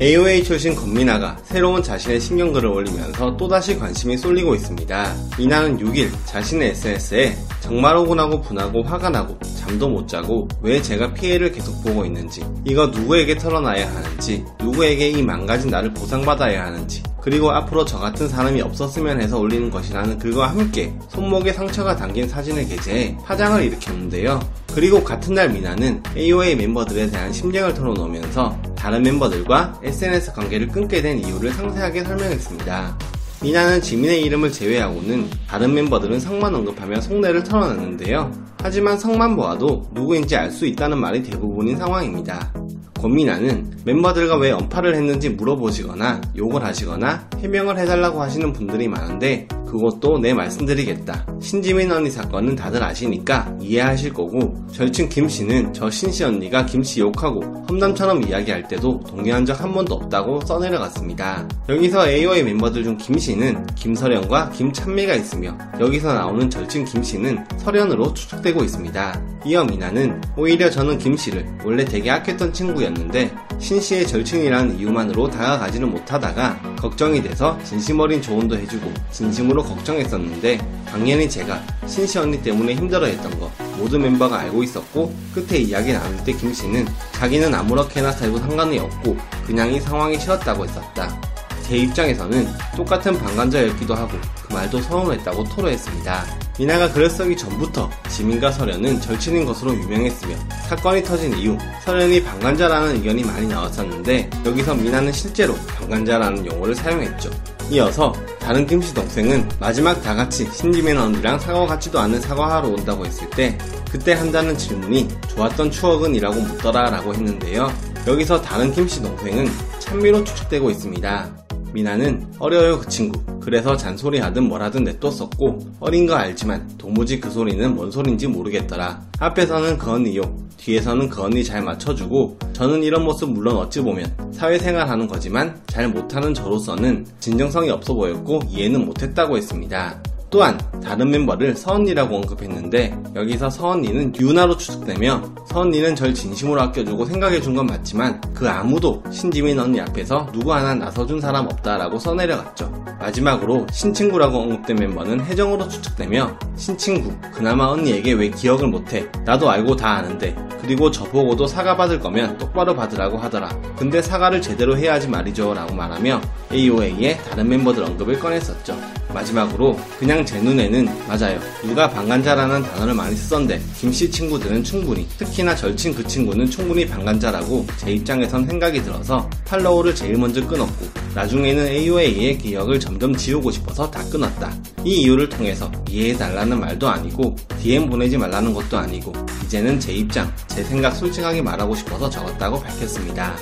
AOA 출신 건미나가 새로운 자신의 신경글을 올리면서 또다시 관심이 쏠리고 있습니다. 미나는 6일 자신의 SNS에 정말 억울하고 분하고 화가 나고 잠도 못 자고 왜 제가 피해를 계속 보고 있는지 이거 누구에게 털어놔야 하는지 누구에게 이 망가진 나를 보상받아야 하는지 그리고 앞으로 저 같은 사람이 없었으면 해서 올리는 것이라는 글과 함께 손목에 상처가 담긴 사진을 게재해 파장을 일으켰는데요. 그리고 같은 날 미나는 AOA 멤버들에 대한 심정을 털어놓으면서 다른 멤버들과 SNS 관계를 끊게 된 이유를 상세하게 설명했습니다. 미나는 지민의 이름을 제외하고는 다른 멤버들은 성만 언급하며 속내를 털어놨는데요. 하지만 성만 보아도 누구인지 알 수 있다는 말이 대부분인 상황입니다. 권미나는 멤버들과 왜 언파를 했는지 물어보시거나 욕을 하시거나 해명을 해달라고 하시는 분들이 많은데 그것도 내 말씀드리겠다. 신지민 언니 사건은 다들 아시니까 이해하실 거고 절친 김씨는 저 신씨 언니가 김씨 욕하고 험담처럼 이야기할 때도 동의한 적 한 번도 없다고 써내려갔습니다. 여기서 AOA 멤버들 중 김씨는 김설현과 김찬미가 있으며 여기서 나오는 절친 김씨는 설현으로 추측되고 있습니다. 이어 미나는 오히려 저는 김씨를 원래 되게 악했던 친구였는데 신 씨의 절친이라는 이유만으로 다가가지는 못하다가 걱정이 돼서 진심 어린 조언도 해주고 진심으로 걱정했었는데 당연히 제가 신 씨 언니 때문에 힘들어했던 거 모든 멤버가 알고 있었고 끝에 이야기 나눌 때 김 씨는 자기는 아무렇게나 살고 상관이 없고 그냥 이 상황이 싫었다고 했었다. 제 입장에서는 똑같은 방관자였기도 하고 그 말도 서운했다고 토로했습니다. 미나가 쓰기 전부터 지민과 설현은 절친인 것으로 유명했으며 사건이 터진 이후 설현이 방관자라는 의견이 많이 나왔었는데 여기서 미나는 실제로 방관자라는 용어를 사용했죠. 이어서 다른 김씨 동생은 마지막 다 같이 신지민 언니랑 사과 같지도 않은 사과하러 온다고 했을 때 그때 한다는 질문이 좋았던 추억은 이라고 묻더라 라고 했는데요. 여기서 다른 김씨 동생은 찬미로 추측되고 있습니다. 미나는 어려요 그 친구 그래서 잔소리하든 뭘하든 냅뒀었고 어린 거 알지만 도무지 그 소리는 뭔 소린지 모르겠더라. 앞에서는 그 언니 욕 뒤에서는 그 언니 잘 맞춰주고 저는 이런 모습 물론 어찌 보면 사회생활 하는 거지만 잘 못하는 저로서는 진정성이 없어 보였고 이해는 못했다고 했습니다 또한 다른 멤버를 서언니라고 언급했는데 여기서 서언니는 유나로 추측되며 서언니는 절 진심으로 아껴주고 생각해준 건 맞지만 그 아무도 신지민 언니 앞에서 누구 하나 나서준 사람 없다라고 써내려갔죠. 마지막으로 신친구라고 언급된 멤버는 혜정으로 추측되며 신친구 그나마 언니에게 왜 기억을 못해 나도 알고 다 아는데 그리고 저보고도 사과 받을 거면 똑바로 받으라고 하더라 근데 사과를 제대로 해야지 말이죠 라고 말하며 AOA의 다른 멤버들 언급을 꺼냈었죠. 마지막으로 그냥 제 눈에는 맞아요. 누가 방관자라는 단어를 많이 쓰던데 김씨 친구들은 충분히 특히나 절친 그 친구는 충분히 방관자라고 제 입장에선 생각이 들어서 팔로우를 제일 먼저 끊었고 나중에는 AOA의 기억을 점점 지우고 싶어서 다 끊었다. 이 이유를 통해서 이해해달라는 말도 아니고 DM 보내지 말라는 것도 아니고 이제는 제 입장, 제 생각 솔직하게 말하고 싶어서 적었다고 밝혔습니다.